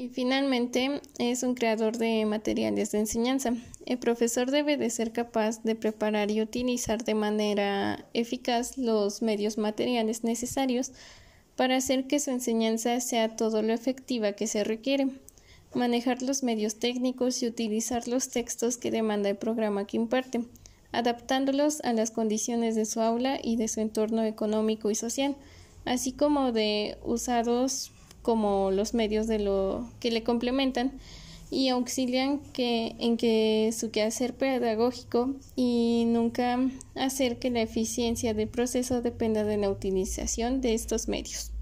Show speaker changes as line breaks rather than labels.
Y finalmente es un creador de materiales de enseñanza. El profesor debe de ser capaz de preparar y utilizar de manera eficaz los medios materiales necesarios para hacer que su enseñanza sea todo lo efectiva que se requiere, manejar los medios técnicos y utilizar los textos que demanda el programa que imparte, adaptándolos a las condiciones de su aula y de su entorno económico y social, así como de usarlos como los medios de lo que le complementan y auxilian en que su quehacer pedagógico y nunca hacer que la eficiencia del proceso dependa de la utilización de estos medios.